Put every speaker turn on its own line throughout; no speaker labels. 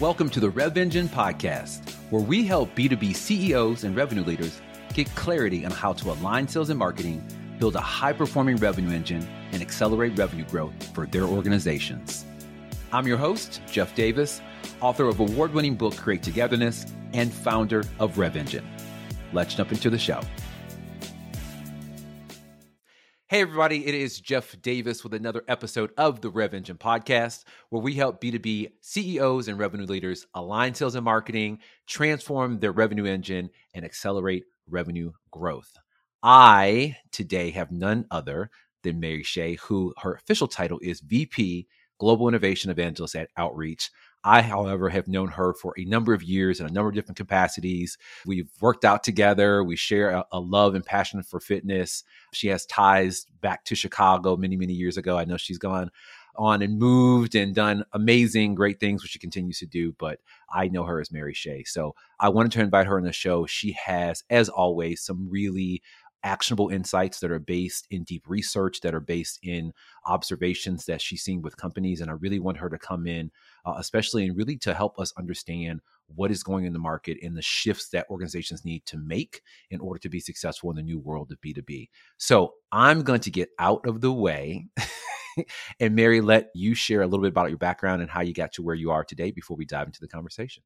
Welcome to the Rev Engine podcast, where we help B2B CEOs and revenue leaders get clarity on how to align sales and marketing, build a high performing revenue engine, and accelerate revenue growth for their organizations. I'm your host, Jeff Davis, author of award winning book Create Togetherness and founder of Rev Engine. Let's jump into the show. Hey, everybody, it is Jeff Davis with another episode of the Rev Engine podcast, where we help B2B CEOs and revenue leaders align sales and marketing, transform their revenue engine, and accelerate revenue growth. I today have none other than Mary Shea, who her official title is VP Global Innovation Evangelist at Outreach. I, however, have known her for a number of years in a number of different capacities. We've worked out together. We share a, a, love and passion for fitness. She has ties back to Chicago many, many years ago. I know she's gone on and moved and done amazing, great things, which she continues to do. But I know her as Mary Shea. So I wanted to invite her on the show. She has, as always, some really actionable insights that are based in deep research, that are based in observations that she's seen with companies. And I really want her to come in, uh, especially and really to help us understand what is going in the market and the shifts that organizations need to make in order to be successful in the new world of B2B. So I'm going to get out of the way. and Mary, let you share a little bit about your background and how you got to where you are today before we dive into the conversation.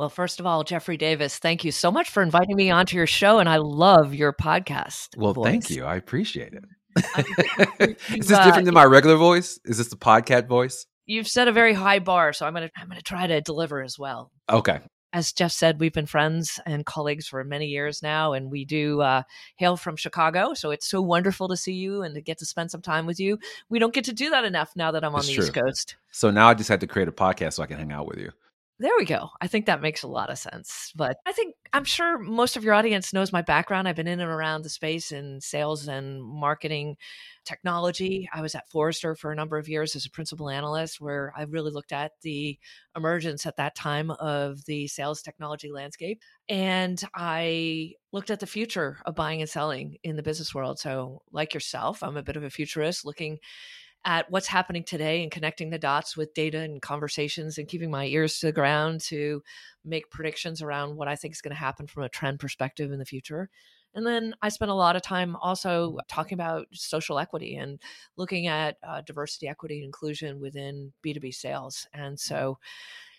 Well, first of all, Jeffrey Davis, thank you so much for inviting me onto your show. And I love your podcast.
Well, voice. thank you. I appreciate it. Is this different than my regular voice? Is this the podcast voice?
You've set a very high bar, so I'm gonna I'm gonna try to deliver as well.
Okay.
As Jeff said, we've been friends and colleagues for many years now, and we do uh, hail from Chicago. So it's so wonderful to see you and to get to spend some time with you. We don't get to do that enough now that I'm on the true. East Coast.
So now I just had to create a podcast so I can hang out with you.
There we go. I think that makes a lot of sense. But I think I'm sure most of your audience knows my background. I've been in and around the space in sales and marketing technology. I was at Forrester for a number of years as a principal analyst, where I really looked at the emergence at that time of the sales technology landscape. And I looked at the future of buying and selling in the business world. So, like yourself, I'm a bit of a futurist looking at what's happening today and connecting the dots with data and conversations and keeping my ears to the ground to make predictions around what I think is going to happen from a trend perspective in the future. And then I spent a lot of time also talking about social equity and looking at uh, diversity, equity, and inclusion within B2B sales. And so,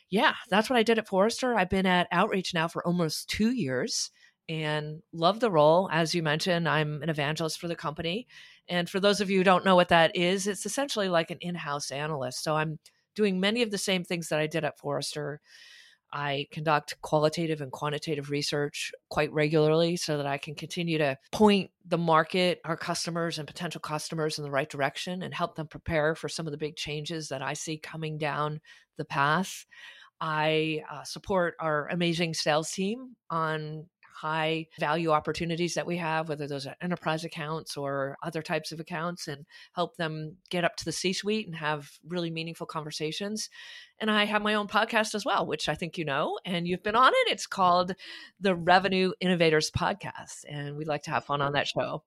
yeah, that's what I did at Forrester. I've been at Outreach now for almost two years and love the role. As you mentioned, I'm an evangelist for the company. And for those of you who don't know what that is, it's essentially like an in house analyst. So I'm doing many of the same things that I did at Forrester. I conduct qualitative and quantitative research quite regularly so that I can continue to point the market, our customers, and potential customers in the right direction and help them prepare for some of the big changes that I see coming down the path. I uh, support our amazing sales team on high value opportunities that we have, whether those are enterprise accounts or other types of accounts, and help them get up to the C suite and have really meaningful conversations. And I have my own podcast as well, which I think you know, and you've been on it. It's called the Revenue Innovators Podcast, and we like to have fun on that show.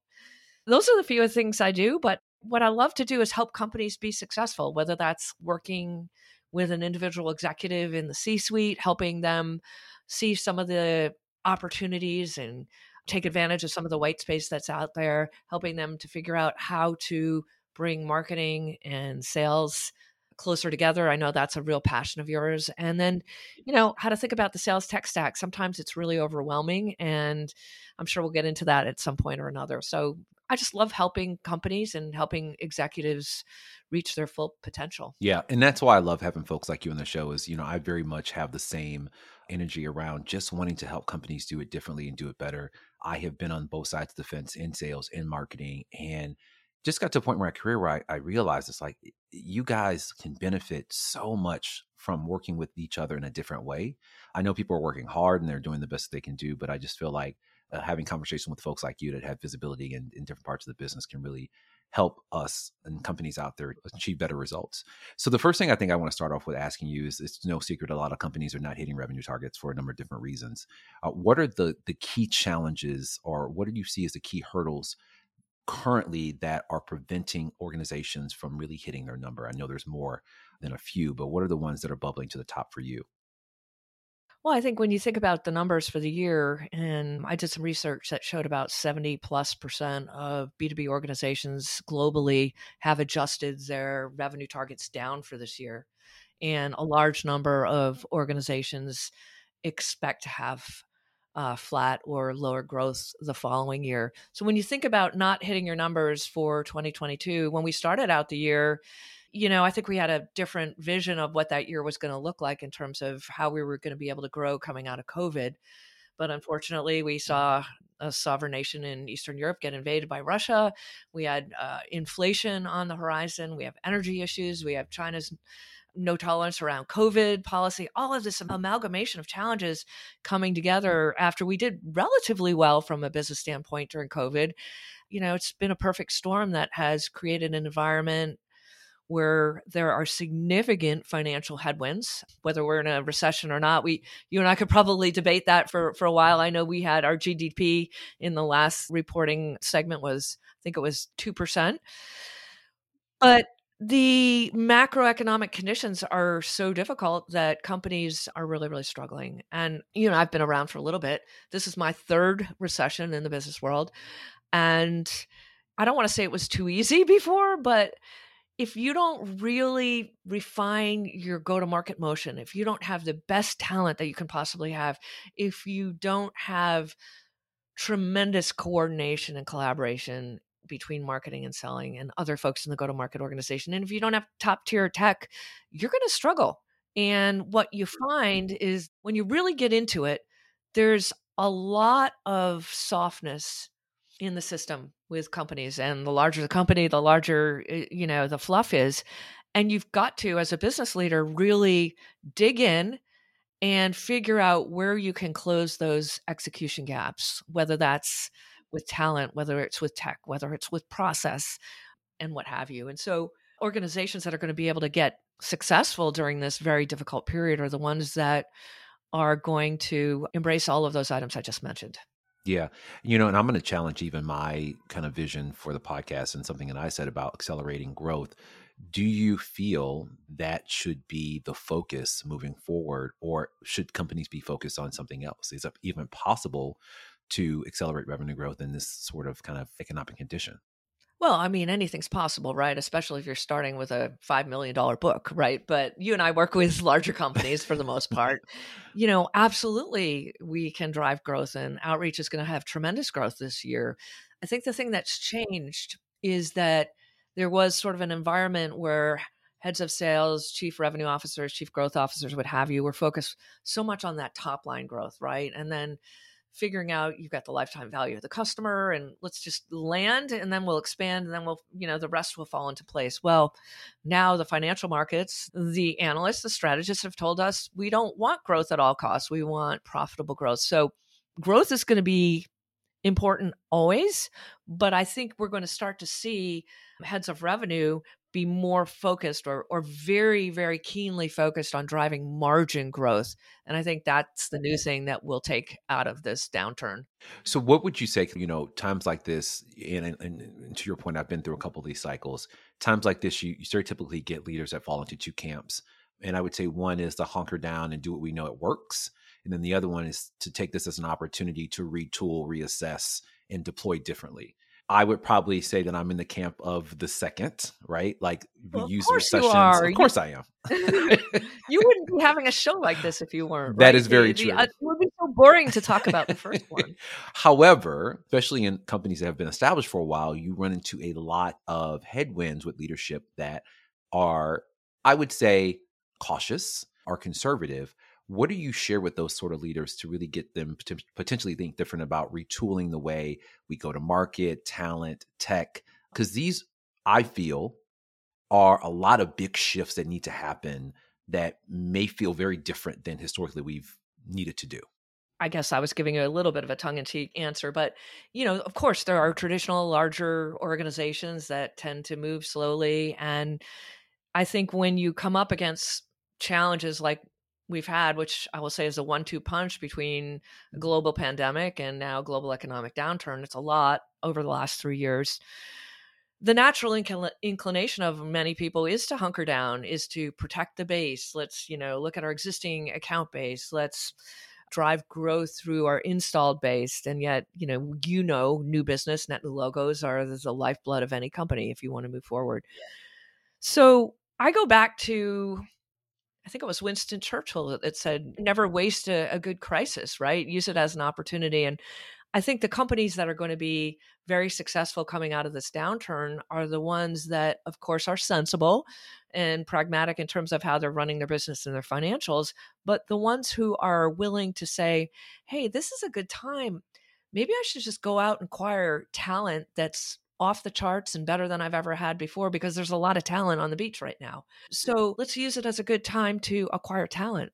Those are the few things I do, but what I love to do is help companies be successful, whether that's working with an individual executive in the C suite, helping them see some of the opportunities and take advantage of some of the white space that's out there, helping them to figure out how to bring marketing and sales closer together. I know that's a real passion of yours. And then, you know, how to think about the sales tech stack. Sometimes it's really overwhelming, and I'm sure we'll get into that at some point or another. So I just love helping companies and helping executives reach their full potential.
Yeah, and that's why I love having folks like you on the show is, you know, I very much have the same energy around just wanting to help companies do it differently and do it better. I have been on both sides of the fence in sales, in marketing, and just got to a point where my career where I, I realized it's like you guys can benefit so much from working with each other in a different way. I know people are working hard and they're doing the best they can do, but I just feel like uh, having conversation with folks like you that have visibility in, in different parts of the business can really help us and companies out there achieve better results. So the first thing I think I want to start off with asking you is it's no secret a lot of companies are not hitting revenue targets for a number of different reasons. Uh, what are the the key challenges or what do you see as the key hurdles currently that are preventing organizations from really hitting their number? I know there's more than a few, but what are the ones that are bubbling to the top for you?
Well, I think when you think about the numbers for the year, and I did some research that showed about 70 plus percent of B2B organizations globally have adjusted their revenue targets down for this year. And a large number of organizations expect to have uh, flat or lower growth the following year. So when you think about not hitting your numbers for 2022, when we started out the year, you know, I think we had a different vision of what that year was going to look like in terms of how we were going to be able to grow coming out of COVID. But unfortunately, we saw a sovereign nation in Eastern Europe get invaded by Russia. We had uh, inflation on the horizon. We have energy issues. We have China's no tolerance around COVID policy, all of this amalgamation of challenges coming together after we did relatively well from a business standpoint during COVID. You know, it's been a perfect storm that has created an environment where there are significant financial headwinds, whether we're in a recession or not. We, you and I could probably debate that for, for a while. I know we had our GDP in the last reporting segment was, I think it was 2%. But the macroeconomic conditions are so difficult that companies are really, really struggling. And, you know, I've been around for a little bit. This is my third recession in the business world. And I don't want to say it was too easy before, but if you don't really refine your go to market motion, if you don't have the best talent that you can possibly have, if you don't have tremendous coordination and collaboration between marketing and selling and other folks in the go to market organization, and if you don't have top tier tech, you're going to struggle. And what you find is when you really get into it, there's a lot of softness in the system with companies and the larger the company the larger eh, you know the fluff is and you've got to as a business leader really dig in and figure out where you can close those execution gaps whether that's with talent whether it's with tech whether it's with process and what have you. And so organizations that are going to be able to get successful during this very difficult period are the ones that are going to embrace all of those items i just mentioned
yeah. You know, and I'm going to challenge even my kind of vision for the podcast and something that I said about accelerating growth. Do you feel that should be the focus moving forward, or should companies be focused on something else? Is it even possible to accelerate revenue growth in this sort of kind of economic condition?
Well, I mean, anything's possible, right? Especially if you're starting with a $5 million book, right? But you and I work with larger companies for the most part. You know, absolutely, we can drive growth, and outreach is going to have tremendous growth this year. I think the thing that's changed is that there was sort of an environment where heads of sales, chief revenue officers, chief growth officers, what have you, were focused so much on that top line growth, right? And then figuring out you've got the lifetime value of the customer and let's just land and then we'll expand and then we'll you know the rest will fall into place. Well now the financial markets the analysts the strategists have told us we don't want growth at all costs. We want profitable growth. So growth is going to be important always but i think we're going to start to see heads of revenue be more focused or or very very keenly focused on driving margin growth and i think that's the new thing that we'll take out of this downturn.
So what would you say you know times like this and, and, to your point i've been through a couple of these cycles times like this you, you stereotypically get leaders that fall into two camps and i would say one is to hunker down and do what we know it works and then the other one is to take this as an opportunity to retool reassess and deploy differently I would probably say that I'm in the camp of the second, right? Like we
well,
use
recessions.
Of course I am.
you wouldn't be having a show like this if you weren't.
That right? is very the, true.
The, uh, it would be so boring to talk about the first one.
However, especially in companies that have been established for a while, you run into a lot of headwinds with leadership that are, I would say, cautious or conservative what do you share with those sort of leaders to really get them to potentially think different about retooling the way we go to market, talent, tech? Because these, I feel, are a lot of big shifts that need to happen that may feel very different than historically we've needed to do.
I guess I was giving you a little bit of a tongue in cheek answer, but you know, of course, there are traditional larger organizations that tend to move slowly. And I think when you come up against challenges like we've had, which I will say is a one two punch between a global pandemic and now global economic downturn. It's a lot over the last three years. the natural incl- inclination of many people is to hunker down, is to protect the base. Let's, you know, look at our existing account base. Let's drive growth through our installed base. And yet, you know, you know, new business, net new logos are the lifeblood of any company if you want to move forward. So I go back to I think it was Winston Churchill that said, never waste a, a, good crisis, right? Use it as an opportunity. And I think the companies that are going to be very successful coming out of this downturn are the ones that, of course, are sensible and pragmatic in terms of how they're running their business and their financials, but the ones who are willing to say, hey, this is a good time. Maybe I should just go out and acquire talent that's off the charts and better than I've ever had before because there's a lot of talent on the beach right now. So let's use it as a good time to acquire talent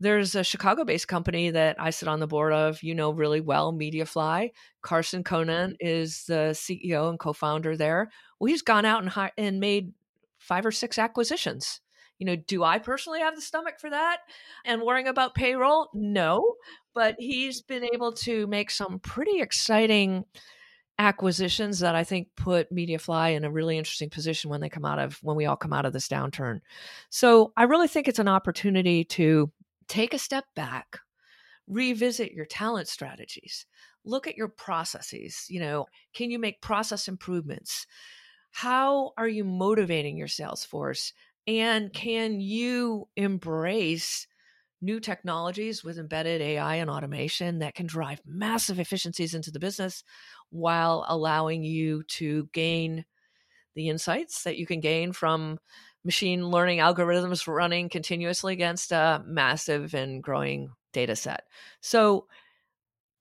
there's a Chicago based company that I sit on the board of, you know, really well, Mediafly. Carson Conant mm-hmm. is the CEO and co founder there. Well, he's gone out and, hi- and made five or six acquisitions. You know, do I personally have the stomach for that and worrying about payroll? No, but he's been able to make some pretty exciting acquisitions that I think put Mediafly in a really interesting position when they come out of when we all come out of this downturn. So I really think it's an opportunity to take a step back, revisit your talent strategies, look at your processes. You know, can you make process improvements? How are you motivating your sales force? And can you embrace new technologies with embedded AI and automation that can drive massive efficiencies into the business while allowing you to gain the insights that you can gain from machine learning algorithms running continuously against a massive and growing data set. So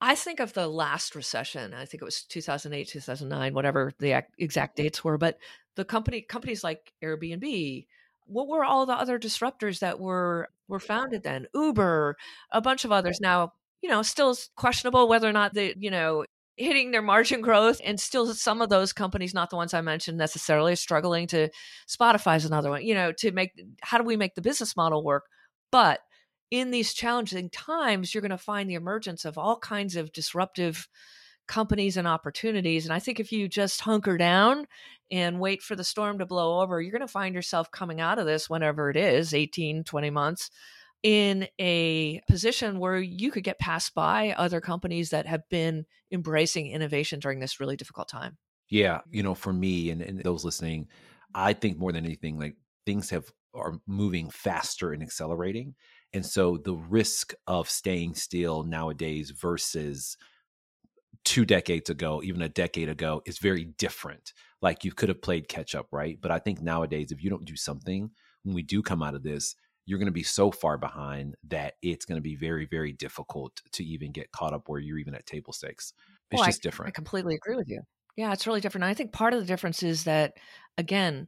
I think of the last recession, I think it was 2008, 2009, whatever the exact dates were, but the company companies like Airbnb, what were all the other disruptors that were were founded then? Uber, a bunch of others. Now, you know, still questionable whether or not they, you know, hitting their margin growth and still some of those companies not the ones i mentioned necessarily struggling to spotify's another one you know to make how do we make the business model work? But in these challenging times you're going to find the emergence of all kinds of disruptive companies and opportunities and i think if you just hunker down and wait for the storm to blow over you're going to find yourself coming out of this whenever it is 18 20 months in a position where you could get passed by other companies that have been embracing innovation during this really difficult time.
Yeah, you know, for me and, and those listening, I think more than anything, like things have are moving faster and accelerating. And so the risk of staying still nowadays versus two decades ago, even a decade ago, is very different. Like you could have played catch up, right? But I think nowadays, if you don't do something, when we do come out of this, you're going to be so far behind that it's going to be very, very difficult to even get caught up where you're even at table stakes. It's oh, well, just
I,
different.
I completely agree with you. Yeah, it's really different. I think part of the difference is that, again,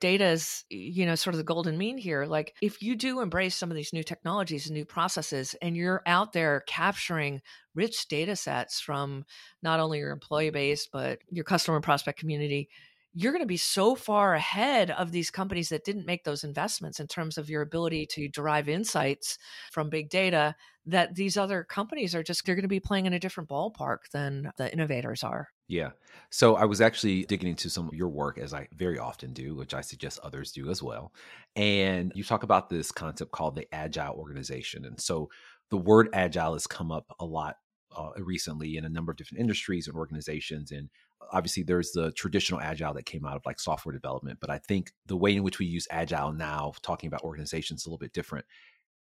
data is you know sort of the golden mean here like if you do embrace some of these new technologies and new processes and you're out there capturing rich data sets from not only your employee base but your customer and prospect community you're going to be so far ahead of these companies that didn't make those investments in terms of your ability to derive insights from big data that these other companies are just they're going to be playing in a different ballpark than the innovators are.
Yeah. So i was actually digging into some of your work as i very often do which i suggest others do as well. And you talk about this concept called the agile organization. And so the word agile has come up a lot uh, recently in a number of different industries and organizations. And obviously there's the traditional agile that came out of like software development. But i think the way in which we use agile now talking about organizations is a little bit different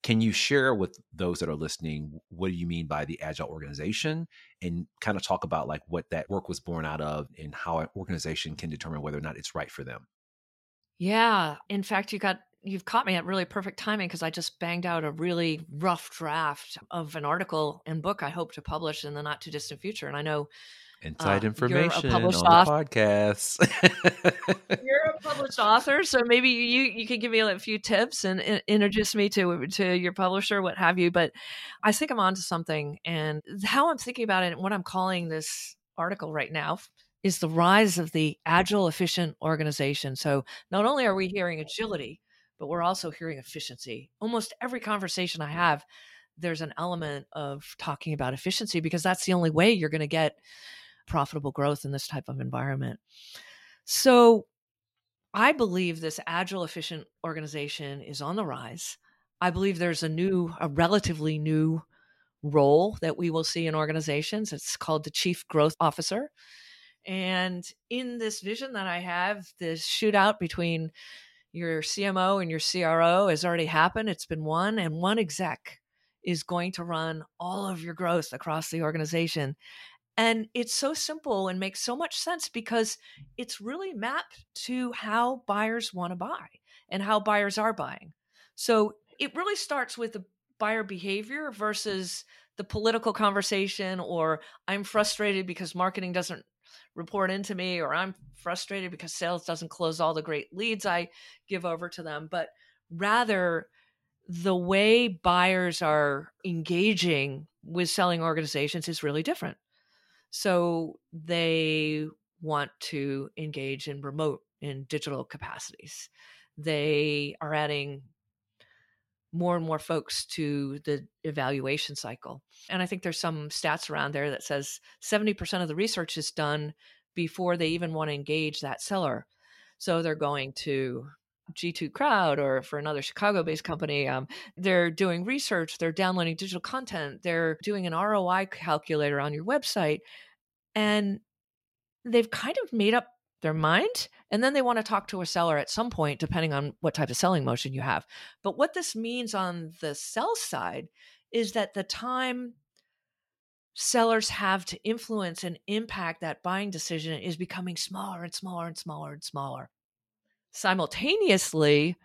can you share with those that are listening what do you mean by the agile organization and kind of talk about like what that work was born out of and how an organization can determine whether or not it's right for them
yeah in fact you got you've caught me at really perfect timing because I just banged out a really rough draft of an article and book I hope to publish in the not too distant future. And I know
inside uh, information on author. the podcast.
you're a published author, so maybe you you can give me a few tips and, and, introduce me to to your publisher, what have you. But I think I'm onto something, and how I'm thinking about it, and what I'm calling this article right now is the rise of the agile, efficient organization. So not only are we hearing agility, but we're also hearing efficiency. Almost every conversation I have, there's an element of talking about efficiency because that's the only way you're going to get profitable growth in this type of environment. So I believe this agile, efficient organization is on the rise. I believe there's a new, a relatively new role that we will see in organizations. It's called the Chief Growth Officer. And in this vision that I have, this shootout between your CMO and your CRO has already happened. It's been one, and one exec is going to run all of your growth across the organization. And it's so simple and makes so much sense because it's really mapped to how buyers want to buy and how buyers are buying. So it really starts with the buyer behavior versus the political conversation or I'm frustrated because marketing doesn't report into me or I'm frustrated because sales doesn't close all the great leads I give over to them, but rather the way buyers are engaging with selling organizations is really different. So they want to engage in remote in digital capacities. They are adding more and more folks to the evaluation cycle. And I think there's some stats around there that says 70% of the research is done before they even want to engage that seller. So they're going to G2 Crowd or for another Chicago based company, um, they're doing research, they're downloading digital content, they're doing an ROI calculator on your website, and they've kind of made up their mind. And then they want to talk to a seller at some point, depending on what type of selling motion you have. But what this means on the sell side is that the time sellers have to influence and impact that buying decision is becoming smaller and smaller and smaller and smaller. Simultaneously,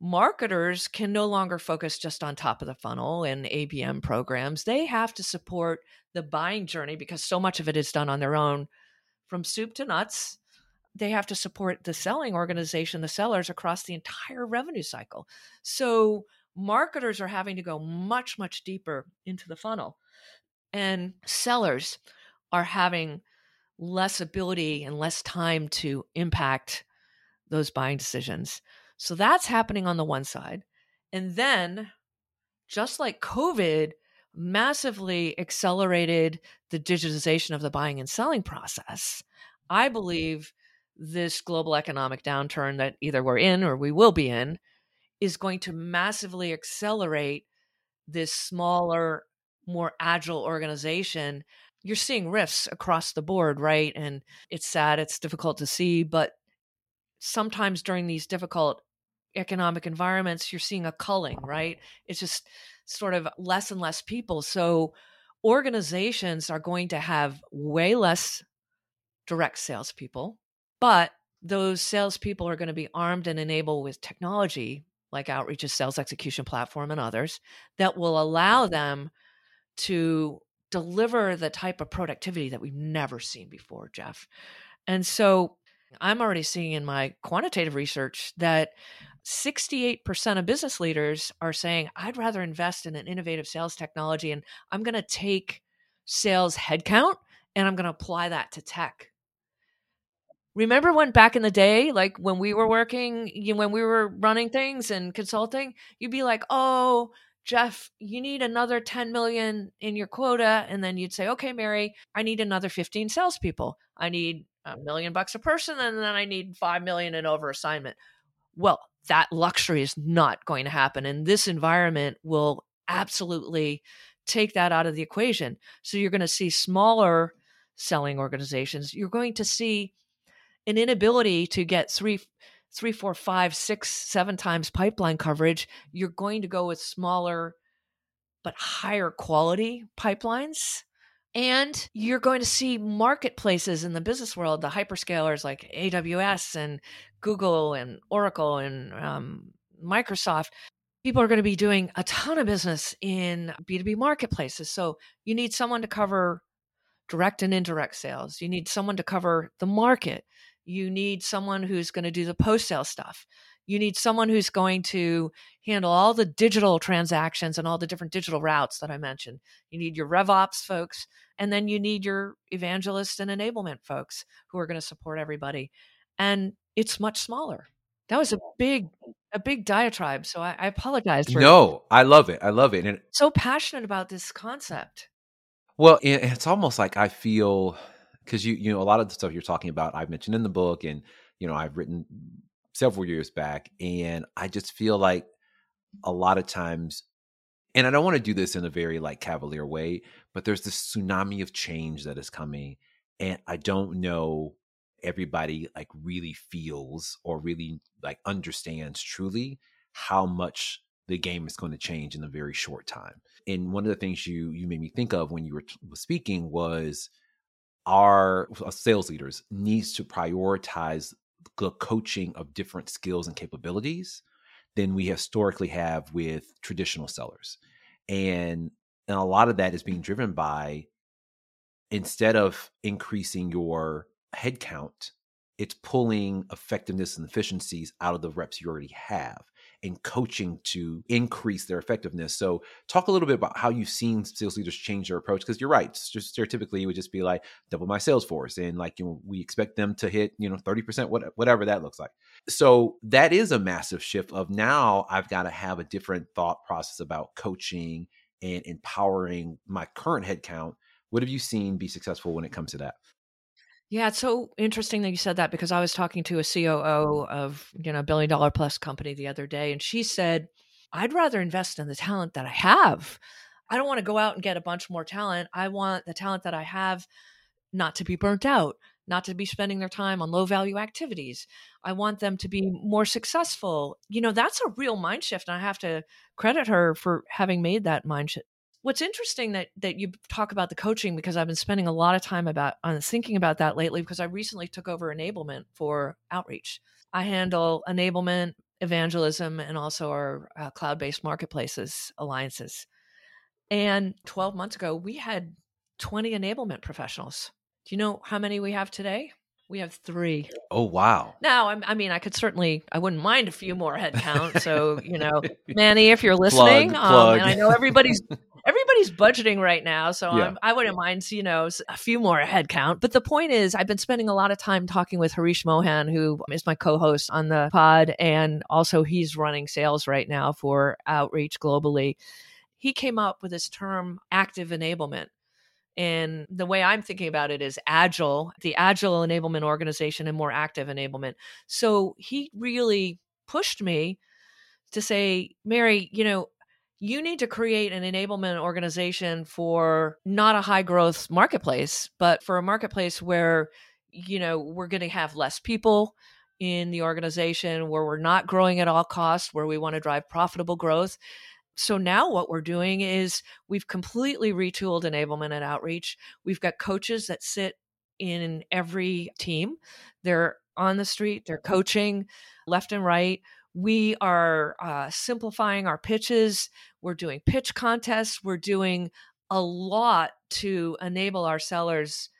marketers can no longer focus just on top of the funnel and ABM programs. They have to support the buying journey because so much of it is done on their own from soup to nuts. They have to support the selling organization, the sellers across the entire revenue cycle. So, marketers are having to go much, much deeper into the funnel. And sellers are having less ability and less time to impact those buying decisions. So that's happening on the one side. And then, just like COVID massively accelerated the digitization of the buying and selling process, I believe this global economic downturn that either we're in or we will be in is going to massively accelerate this smaller, more agile organization. You're seeing rifts across the board, right? And it's sad, it's difficult to see, but sometimes during these difficult economic environments, you're seeing a culling, right? It's just sort of less and less people. So organizations are going to have way less direct salespeople, but those salespeople are going to be armed and enabled with technology like Outreach's sales execution platform and others that will allow them to deliver the type of productivity that we've never seen before, Jeff. And so I'm already seeing in my quantitative research that 68% of business leaders are saying, I'd rather invest in an innovative sales technology and I'm going to take sales headcount and I'm going to apply that to tech. Remember when back in the day, like when we were working, you, when we were running things and consulting, you'd be like, oh, Jeff, you need another 10 million in your quota. And then you'd say, okay, Mary, I need another 15 salespeople. I need a million bucks a person, and then I need 5 million in over assignment. Well, that luxury is not going to happen. And this environment will absolutely take that out of the equation. So you're going to see smaller selling organizations. You're going to see an inability to get three, three, four, five, six, seven times pipeline coverage. You're going to go with smaller but higher quality pipelines and you're going to see marketplaces in the business world, the hyperscalers like AWS and Google and Oracle and um, Microsoft. People are going to be doing a ton of business in B2B marketplaces. So you need someone to cover direct and indirect sales. You need someone to cover the market. You need someone who's going to do the post sale stuff. You need someone who's going to handle all the digital transactions and all the different digital routes that I mentioned. You need your RevOps folks, and then you need your evangelist and enablement folks who are going to support everybody. And it's much smaller. That was a big, a big diatribe. So I, I apologize for
No, I love it. I love it. And
so passionate about this concept.
Well, it's almost like I feel because you you know a lot of the stuff you're talking about I've mentioned in the book and you know I've written several years back and I just feel like a lot of times and I don't want to do this in a very like cavalier way, but there's this tsunami of change that is coming and I don't know everybody like really feels or really like understands truly how much the game is going to change in a very short time. And one of the things you you made me think of when you were speaking was our sales leaders needs to prioritize the coaching of different skills and capabilities than we historically have with traditional sellers. And and a lot of that is being driven by instead of increasing your headcount, it's pulling effectiveness and efficiencies out of the reps you already have and coaching to increase their effectiveness. So, talk a little bit about how you've seen sales leaders change their approach because you're right. Just stereotypically, it would just be like double my sales force, and like you know, we expect them to hit you know thirty percent, whatever that looks like. So that is a massive shift. Of now, I've got to have a different thought process about coaching and empowering my current headcount. What have you seen be successful when it comes to that?
Yeah, it's so interesting that you said that because I was talking to a COO of, you know, a billion dollar plus company the other day and she said, "I'd rather invest in the talent that I have. I don't want to go out and get a bunch more talent. I want the talent that I have not to be burnt out, not to be spending their time on low value activities. I want them to be more successful." You know, that's a real mind shift and I have to credit her for having made that mind shift what's interesting that that you talk about the coaching because I've been spending a lot of time about on thinking about that lately because I recently took over enablement for outreach. I handle enablement, evangelism, and also our uh, cloud-based marketplaces alliances. And 12 months ago, we had 20 enablement professionals. Do you know how many we have today? We have three.
Oh wow!
Now, I, I mean, I could certainly, I wouldn't mind a few more headcount. So, you know, Manny, if you're listening, plug, um, plug. and I know everybody's everybody's budgeting right now, so yeah. i wouldn't mind, you know, a few more head count. But the point is, I've been spending a lot of time talking with Harish Mohan, who is my co-host on the pod, and also he's running sales right now for Outreach globally. He came up with this term, active enablement. And the way I'm thinking about it is agile, the agile enablement organization and more active enablement. So he really pushed me to say, Mary, you know, you need to create an enablement organization for not a high growth marketplace, but for a marketplace where, you know, we're going to have less people in the organization, where we're not growing at all costs, where we want to drive profitable growth. So now what we're doing is we've completely retooled enablement and outreach. We've got coaches that sit in every team. They're on the street, they're coaching left and right. We are uh, simplifying our pitches. We're doing pitch contests. We're doing a lot to enable our sellers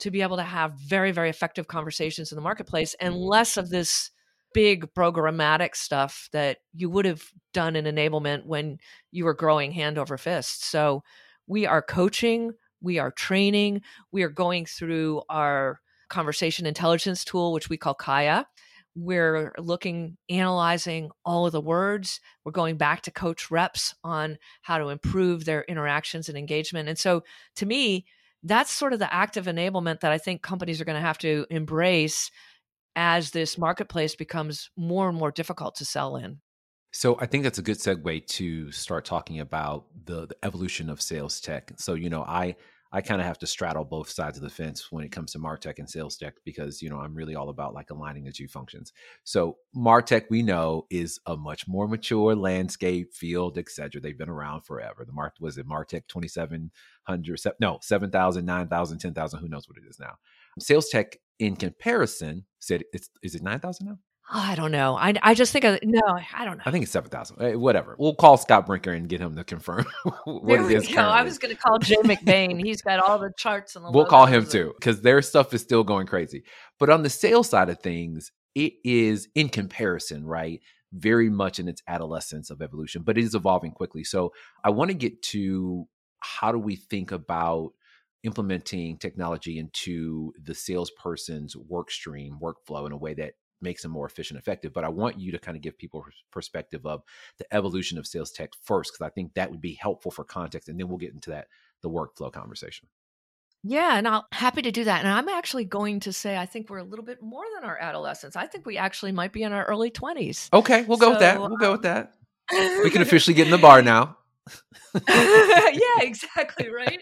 to be able to have very, very effective conversations in the marketplace and less of this big programmatic stuff that you would have done in enablement when you were growing hand over fist. So we are coaching, we are training, we are going through our conversation intelligence tool, which we call Kaia. We're looking, analyzing all of the words. We're going back to coach reps on how to improve their interactions and engagement. And so to me, that's sort of the active enablement that I think companies are going to have to embrace as this marketplace becomes more and more difficult to sell in.
So I think that's a good segue to start talking about the, the evolution of sales tech. So you know, I I kind of have to straddle both sides of the fence when it comes to Martech and sales tech because you know I'm really all about like aligning the two functions. So Martech we know is a much more mature landscape, field, etc. They've been around forever. The Mark was it Martech 2700 no 7000 9000 10000 who knows what it is now. Sales tech in comparison said it's is it 9000 now?
Oh, I don't know. I, I just think of, no, I don't know.
I think it's seven thousand. Eh, whatever. We'll call Scott Brinker and get him to confirm what there
it is. Go. I was going to call Jay McBain. He's got all the charts and the.
We'll call him too because their stuff is still going crazy. But on the sales side of things, it is in comparison, right? Very much in its adolescence of evolution, but it is evolving quickly. So I want to get to how do we think about implementing technology into the salesperson's work stream workflow in a way that makes them more efficient effective but i want you to kind of give people perspective of the evolution of sales tech first because i think that would be helpful for context and then we'll get into that the workflow conversation
Yeah, and I'm happy to do that. And I'm actually going to say I think we're a little bit more than our adolescence. I think we actually might be in our early 20s.
Okay, we'll go with that. We'll go with that. Um, we can officially get in the bar now.
yeah, exactly, right?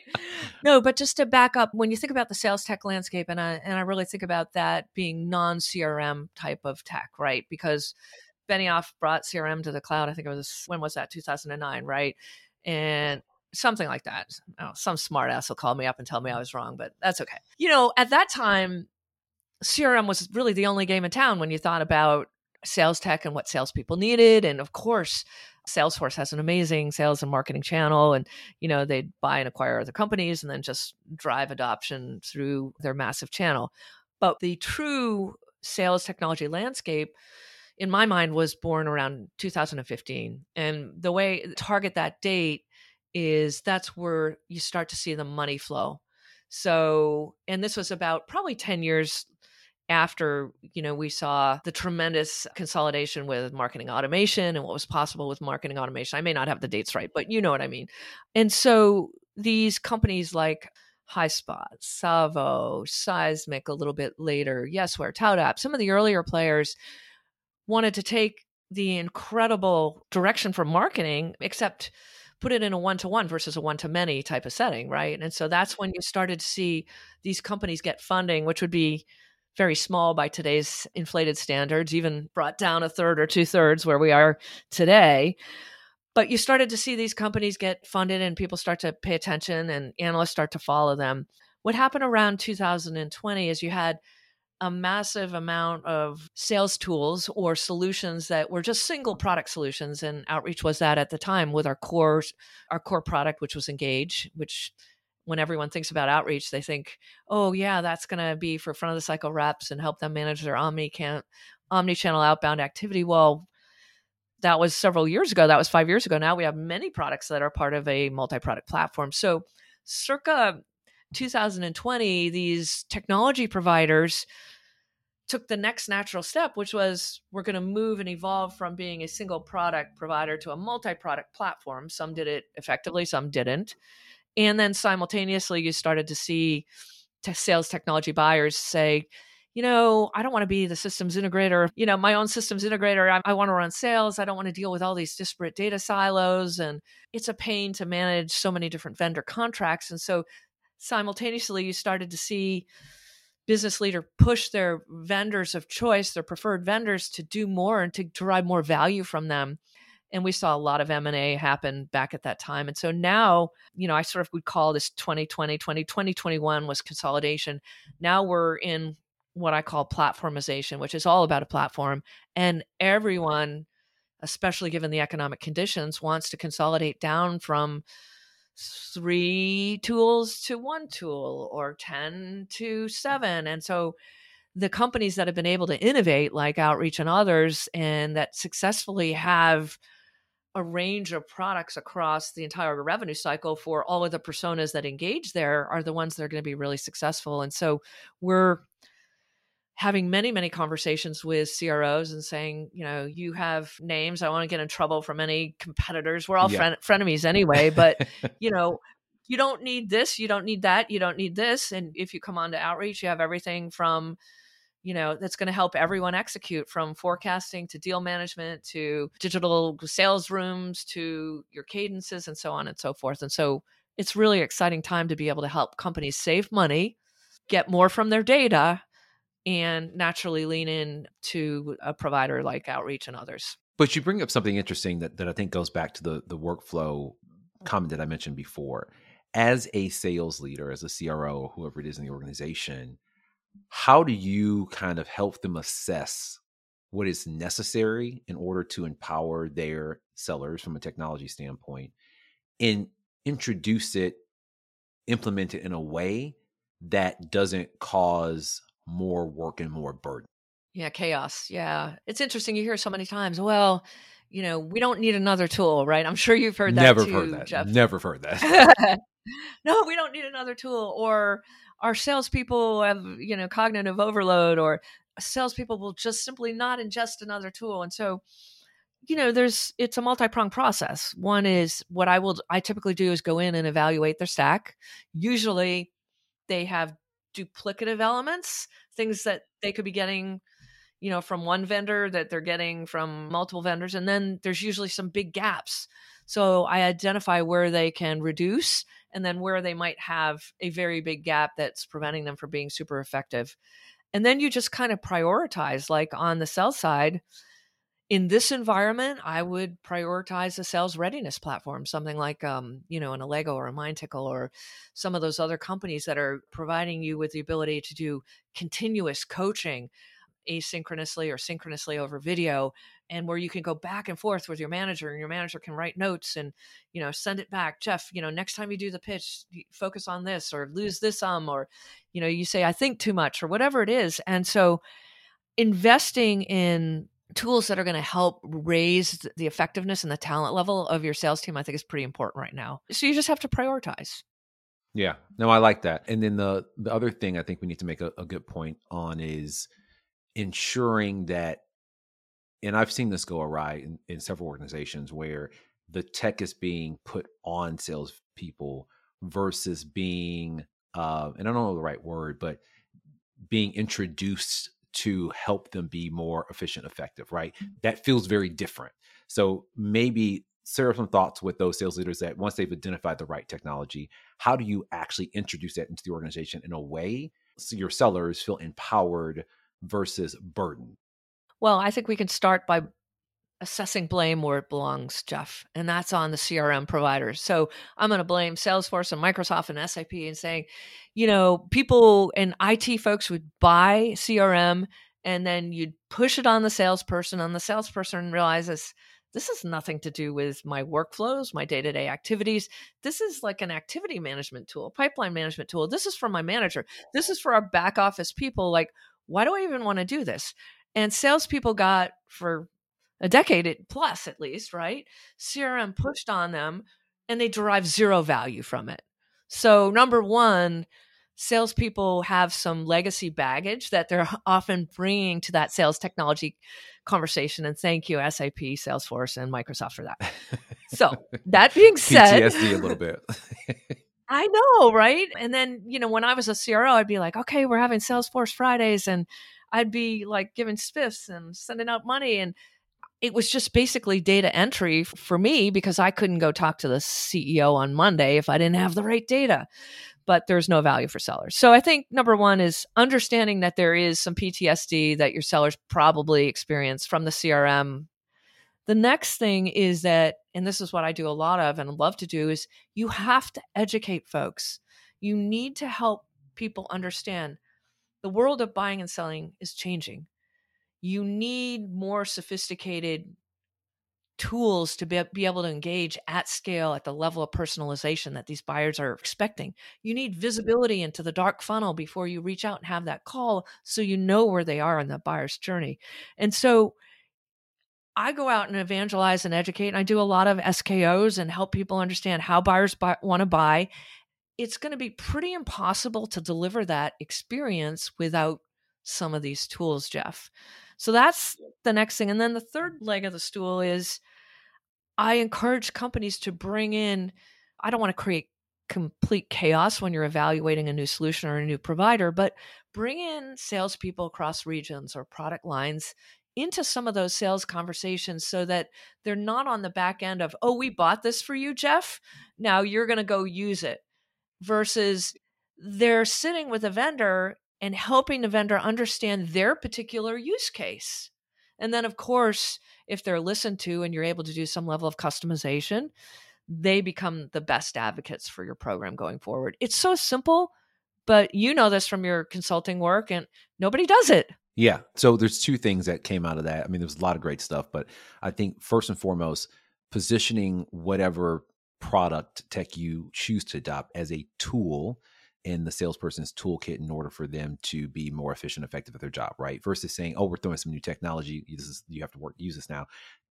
No, but just to back up, when you think about the sales tech landscape, and I and I really think about that being non CRM type of tech, right? Because Benioff brought CRM to the cloud. I think it was when was that? 2009, right? And something like that. Oh, some smartass will call me up and tell me I was wrong, but that's okay. You know, at that time, CRM was really the only game in town when you thought about sales tech and what salespeople needed. And of course, Salesforce has an amazing sales and marketing channel, and you know they buy and acquire other companies and then just drive adoption through their massive channel. But the true sales technology landscape, in my mind, was born around 2015, and the way target that date is that's where you start to see the money flow. So, and this was about probably 10 years after you know we saw the tremendous consolidation with marketing automation and what was possible with marketing automation i may not have the dates right but you know what i mean and so these companies like highspot savo seismic a little bit later yesware toutapp some of the earlier players wanted to take the incredible direction for marketing except put it in a one to one versus a one to many type of setting, right? And so that's when you started to see these companies get funding, which would be very small by today's inflated standards, even brought down a third or two thirds where we are today. But you started to see these companies get funded and people start to pay attention and analysts start to follow them. What happened around 2020 is you had a massive amount of sales tools or solutions that were just single product solutions and outreach was that at the time with our core our core product which was engage which when everyone thinks about outreach, they think, oh, yeah, that's going to be for front of the cycle reps and help them manage their omni can omni-channel outbound activity. Well, that was several years ago. That was five years ago. Now we have many products that are part of a multi-product platform. So circa 2020, these technology providers took the next natural step, which was we're going to move and evolve from being a single product provider to a multi product platform. Some did it effectively, some didn't and then simultaneously you started to see t- sales technology buyers say you know i don't want to be the systems integrator you know my own systems integrator i, I want to run sales i don't want to deal with all these disparate data silos and it's a pain to manage so many different vendor contracts. And so simultaneously you started to see business leader push their vendors of choice their preferred vendors to do more and to derive more value from them and we saw a lot of m&a happen back at that time and so now you know i sort of would call this 2020 2021 was consolidation. Now we're in what i call platformization which is all about a platform and everyone especially given the economic conditions wants to consolidate down from three tools to one tool or 10 to 7 and so the companies that have been able to innovate like outreach and others and that successfully have a range of products across the entire revenue cycle for all of the personas that engage there are the ones that are going to be really successful. And so we're having many, many conversations with CROs and saying, you know, you have names. I want to get in trouble from any competitors. We're all yeah. fren- frenemies anyway, but, you know, you don't need this, you don't need that, you don't need this. And if you come on to outreach, you have everything from you know that's going to help everyone execute from forecasting to deal management to digital sales rooms to your cadences and so on and so forth. And so it's really exciting time to be able to help companies save money get more from their data and naturally lean in to a provider like outreach and others.
But you bring up something interesting that, that i think goes back to the, the workflow comment that i mentioned before. As a sales leader as a cro or whoever it is in the organization how do you kind of help them assess what is necessary in order to empower their sellers from a technology standpoint and introduce it implement it in a way that doesn't cause more work and more burden?
Yeah chaos. Yeah. It's interesting you hear so many times well you know we don't need another tool right? I'm sure you've heard that
never
too,
heard that.
Jeff.
never heard that.
No we don't need another tool or our salespeople have, you know, cognitive overload or salespeople will just simply not ingest another tool. And so, you know, there's it's a multi-pronged process. One is what I will I typically do is go in and evaluate their stack. Usually they have duplicative elements, things that they could be getting you know from one vendor that they're getting from multiple vendors and then there's usually some big gaps so i identify where they can reduce and then where they might have a very big gap that's preventing them from being super effective. And then you just kind of prioritize like on the sell side in this environment, I would prioritize a sales readiness platform, something like, um, you know, an Allego or a MindTickle or some of those other companies that are providing you with the ability to do continuous coaching asynchronously or synchronously over video and where you can go back and forth with your manager and your manager can write notes and you know send it back jeff you know next time you do the pitch focus on this or lose this um or you know you say i think too much or whatever it is and so investing in tools that are going to help raise the effectiveness and the talent level of your sales team i think is pretty important right now. So you just have to prioritize.
Yeah. No i like that. And then the the other thing i think we need to make a, a good point on is ensuring that and i've seen this go awry in, in several organizations where the tech is being put on salespeople versus being uh, and i don't know the right word but being introduced to help them be more efficient, effective, right? Mm-hmm. That feels very different. So maybe share some thoughts with those sales leaders that once they've identified the right technology, how do you actually introduce that into the organization in a way so your sellers feel empowered versus burdened?
Well, I think we can start by assessing blame where it belongs, Jeff, and that's on the CRM providers. So I'm going to blame Salesforce and Microsoft and SAP and saying, you know, people and IT folks would buy CRM and then you'd push it on the salesperson, and the salesperson realizes this has nothing to do with my workflows, my day to day activities. This is like an activity management tool, pipeline management tool. This is for my manager. This is for our back office people. Like, why do I even want to do this? And salespeople got for a decade plus at least, right? CRM pushed on them and they derive zero value from it. So, number one, salespeople have some legacy baggage that they're often bringing to that sales technology conversation. And thank you, SAP, Salesforce, and Microsoft for that. So, that being said,
PTSD a little bit.
I know, right? And then, you know, when I was a CRO, I'd be like, okay, we're having Salesforce Fridays. And I'd be like giving spiffs and sending out money. And it was just basically data entry for me because I couldn't go talk to the CEO on Monday if I didn't have the right data. But there's no value for sellers. So I think number one is understanding that there is some PTSD that your sellers probably experience from the CRM. The next thing is that, and this is what I do a lot of and love to do, is you have to educate folks. You need to help people understand the world of buying and selling is changing you need more sophisticated tools to be, be able to engage at scale at the level of personalization that these buyers are expecting. You need visibility into the dark funnel before you reach out and have that call so you know where they are in the buyer's journey. And so I go out and evangelize and educate, and I do a lot of SKOs and help people understand how buyers buy, want to buy. It's going to be pretty impossible to deliver that experience without some of these tools, Jeff. So that's the next thing. And then the third leg of the stool is I encourage companies to bring in, I don't want to create complete chaos when you're evaluating a new solution or a new provider, but bring in salespeople across regions or product lines into some of those sales conversations so that they're not on the back end of, oh, we bought this for you, Jeff. Now you're going to go use it versus they're sitting with a vendor and helping the vendor understand their particular use case. And then, of course, if they're listened to and you're able to do some level of customization, they become the best advocates for your program going forward. It's so simple, but you know this from your consulting work, and nobody does it.
Yeah. So there's two things that came out of that. I mean, there was a lot of great stuff, but I think first and foremost, positioning whatever product tech you choose to adopt as a tool in the salesperson's toolkit in order for them to be more efficient, effective at their job, right? Versus saying, "Oh, we're throwing some new technology. This is you have to work use this now."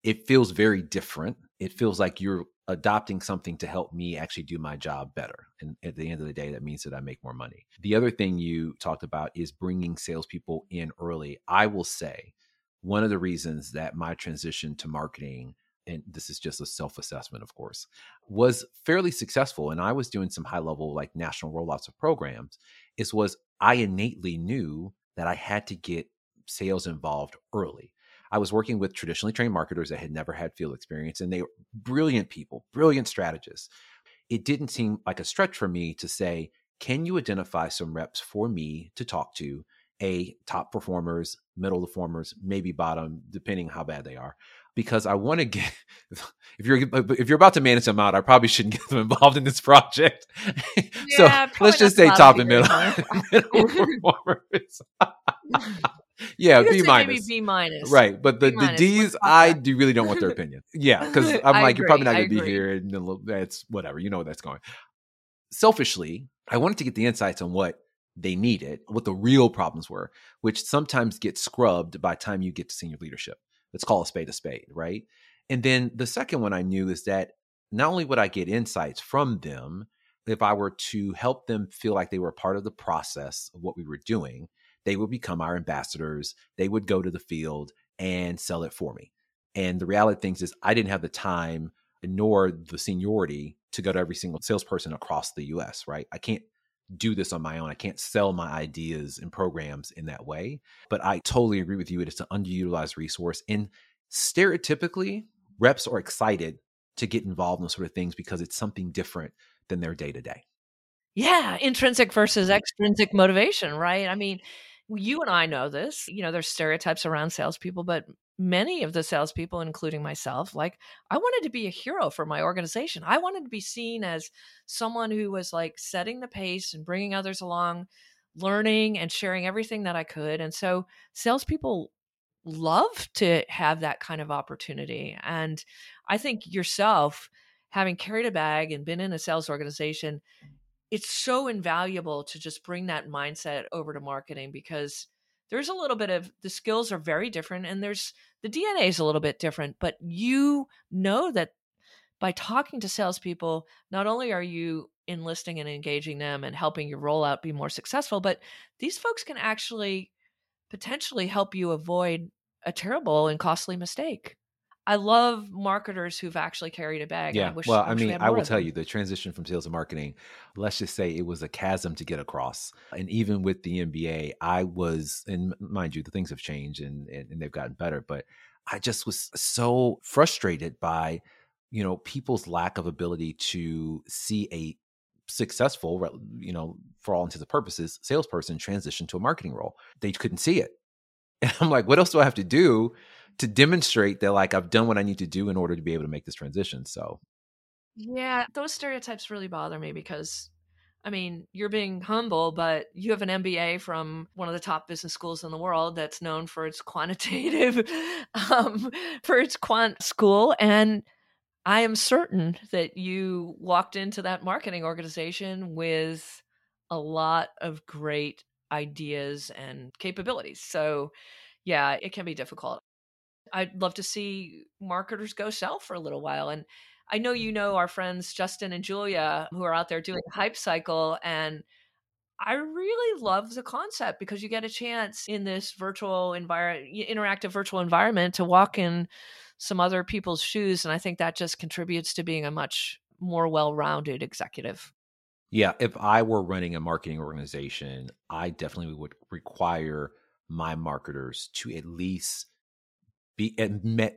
It feels very different. It feels like you're adopting something to help me actually do my job better. And at the end of the day, that means that I make more money. The other thing you talked about is bringing salespeople in early. I will say one of the reasons that my transition to marketing and this is just a self assessment, of course, was fairly successful. And I was doing some high level, like national rollouts of programs. Is was I innately knew that I had to get sales involved early. I was working with traditionally trained marketers that had never had field experience, and they were brilliant people, brilliant strategists. It didn't seem like a stretch for me to say, Can you identify some reps for me to talk to? A top performers, middle performers, maybe bottom, depending how bad they are, because I want to get if you're if you're about to manage them out, I probably shouldn't get them involved in this project. Yeah, so let's just say top and middle, middle performers. yeah, B minus,
B minus,
right? But the, the D's, I do really don't want their opinion. Yeah, because I'm like, agree, you're probably not going to be here, and that's whatever. You know where that's going. Selfishly, I wanted to get the insights on what they needed, what the real problems were, which sometimes get scrubbed by time you get to senior leadership. Let's call a spade a spade, right? And then the second one I knew is that not only would I get insights from them, if I were to help them feel like they were part of the process of what we were doing, they would become our ambassadors. They would go to the field and sell it for me. And the reality of things is, I didn't have the time nor the seniority to go to every single salesperson across the US, right? I can't do this on my own. I can't sell my ideas and programs in that way. But I totally agree with you. It is an underutilized resource. And stereotypically, reps are excited to get involved in those sort of things because it's something different than their day to day.
Yeah, intrinsic versus mm-hmm. extrinsic motivation, right? I mean, you and I know this. You know, there's stereotypes around salespeople, but many of the salespeople, including myself, like I wanted to be a hero for my organization. I wanted to be seen as someone who was like setting the pace and bringing others along, learning and sharing everything that I could. And so salespeople love to have that kind of opportunity. And I think yourself, having carried a bag and been in a sales organization, it's so invaluable to just bring that mindset over to marketing because there's a little bit of the skills are very different and there's the DNA is a little bit different, but you know that by talking to salespeople, not only are you enlisting and engaging them and helping your rollout be more successful, but these folks can actually potentially help you avoid a terrible and costly mistake. I love marketers who've actually carried a bag.
Yeah.
I wish,
well, I, mean, I will tell
them.
you the transition from sales to marketing, let's just say it was a chasm to get across. And even with the MBA, I was, and mind you, the things have changed and, and, and they've gotten better, but I just was so frustrated by, you know, people's lack of ability to see a successful, you know, for all intents and purposes, salesperson transition to a marketing role. They couldn't see it. And I'm like, what else do I have to do to demonstrate that like I've done what I need to do in order to be able to make this transition. So
yeah, those stereotypes really bother me because I mean, you're being humble, but you have an MBA from one of the top business schools in the world that's known for its quantitative, um, for its quant school. And I am certain that you walked into that marketing organization with a lot of great ideas and capabilities. So, yeah, it can be difficult. I'd love to see marketers go self for a little while. And I know you know mm-hmm. our friends Justin and Julia who are out there doing hype cycle and I really love the concept because you get a chance in this virtual environment, interactive virtual environment to walk in some other people's shoes. And I think that just contributes to being a much more well rounded executive.
Yeah. If I were running a marketing organization, I definitely would require my marketers to at least be at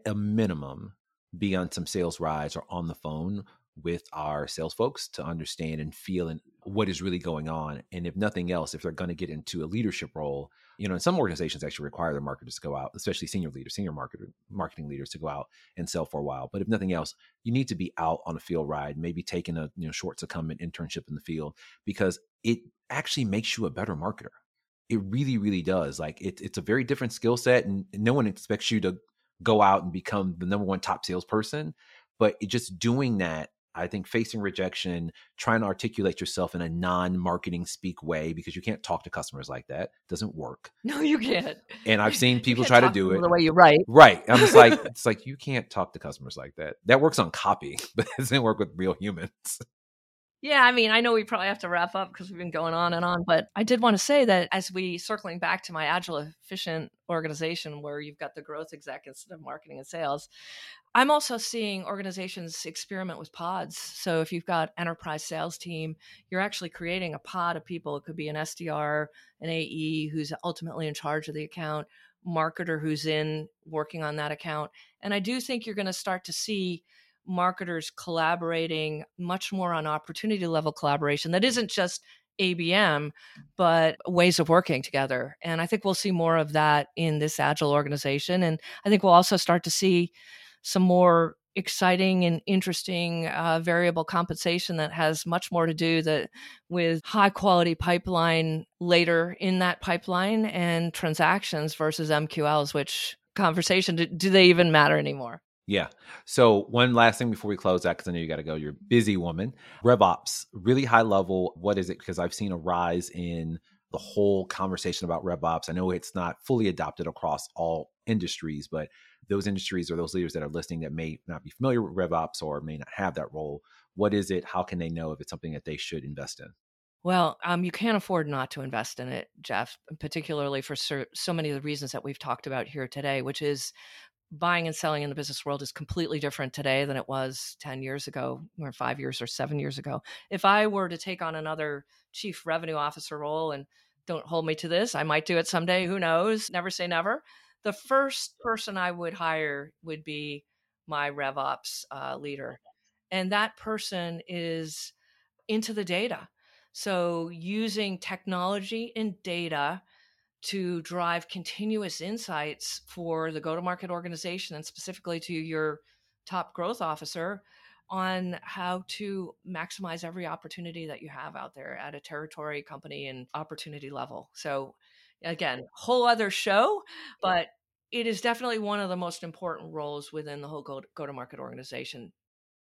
a minimum be on some sales rides or on the phone with our sales folks to understand and feel and what is really going on. And if nothing else, if they're going to get into a leadership role, you know, and some organizations actually require their marketers to go out, especially senior leaders, senior marketer, marketing leaders to go out and sell for a while. But if nothing else, you need to be out on a field ride, maybe taking a you know short secondment internship in the field because it actually makes you a better marketer. It really, really does. Like it, it's a very different skill set, and no one expects you to go out and become the number one top salesperson. But just doing that, I think facing rejection, trying to articulate yourself in a non-marketing speak way because you can't talk to customers like that. Doesn't work.
No, you can't.
And I've seen people try to do it
the way you write.
Right. I'm just like, it's like you can't talk to customers like that. That works on copy, but it doesn't work with real humans.
Yeah, I mean, I know we probably have to wrap up because we've been going on and on, but I did want to say that as we circling back to my agile, efficient organization where you've got the growth exec instead of marketing and sales, I'm also seeing organizations experiment with pods. So if you've got enterprise sales team, you're actually creating a pod of people. It could be an SDR, an AE who's ultimately in charge of the account, marketer who's in working on that account. And I do think you're going to start to see marketers collaborating much more on opportunity level collaboration that isn't just ABM, but ways of working together. And I think we'll see more of that in this agile organization. And I think we'll also start to see some more exciting and interesting uh, variable compensation that has much more to do that with high quality pipeline later in that pipeline and transactions versus MQLs, which conversation do, do they even matter anymore?
Yeah. So one last thing before we close out, because I know you got to go. You're a busy woman. RevOps, really high level. What is it? Because I've seen a rise in the whole conversation about RevOps. I know it's not fully adopted across all industries, but those industries or those leaders that are listening that may not be familiar with RevOps or may not have that role, what is it? How can they know if it's something that they should invest in?
Well, um, you can't afford not to invest in it, Jeff, particularly for so, so many of the reasons that we've talked about here today, which is buying and selling in the business world is completely different today than it was 10 years ago or five years or seven years ago. If I were to take on another chief revenue officer role, and don't hold me to this, I might do it someday, who knows? Never say never. The first person I would hire would be my RevOps uh, leader. And that person is into the data. So using technology and data to drive continuous insights for the go to market organization and specifically to your top growth officer on how to maximize every opportunity that you have out there at a territory company and opportunity level. So again, whole other show, but it is definitely one of the most important roles within the whole go to market organization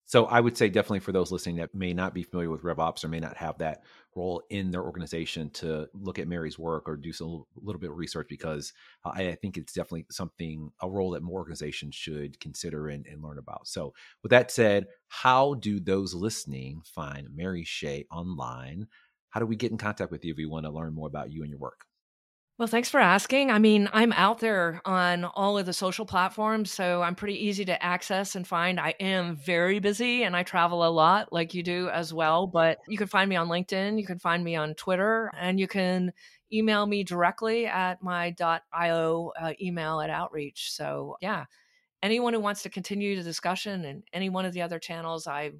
so I would say definitely for those listening that may not be familiar with RevOps or may not have that role in their organization to look at Mary's work or do some little bit of research because I, think it's definitely something a role that more organizations should consider and, and, learn about. So with that said, how do those listening find Mary Shea online? How do we get in contact with you if we want to learn more about you and your work?
Well, thanks for asking. I mean, I'm out there on all of the social platforms, so I'm pretty easy to access and find. I am very busy and I travel a lot, like you do as well. But you can find me on LinkedIn, you can find me on Twitter, and you can email me directly at my .io uh, email at Outreach. So, yeah, anyone who wants to continue the discussion and any one of the other channels, I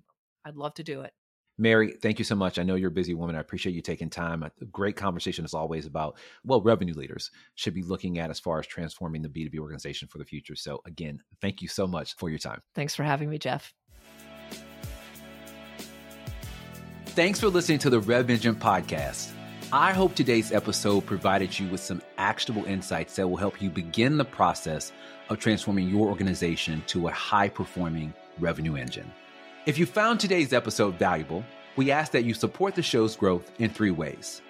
I'd love to do it.
Mary, thank you so much. I know you're a busy woman. I appreciate you taking time. A great conversation as always about well, revenue leaders should be looking at as far as transforming the B2B organization for the future. So again, thank you so much for your time.
Thanks for having me, Jeff.
Thanks for listening to the Rev Engine podcast. I hope today's episode provided you with some actionable insights that will help you begin the process of transforming your organization to a high performing revenue engine. If you found today's episode valuable, we ask that you support the show's growth in three ways.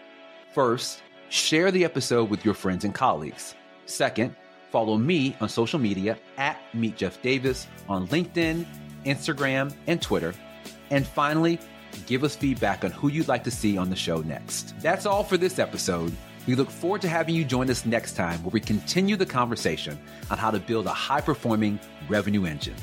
First, share the episode with your friends and colleagues. Second, follow me on social media at Meet Jeff Davis on LinkedIn, Instagram, and Twitter. And finally, give us feedback on who you'd like to see on the show next. That's all for this episode. We look forward to having you join us next time where we continue the conversation on how to build a high performing revenue engine.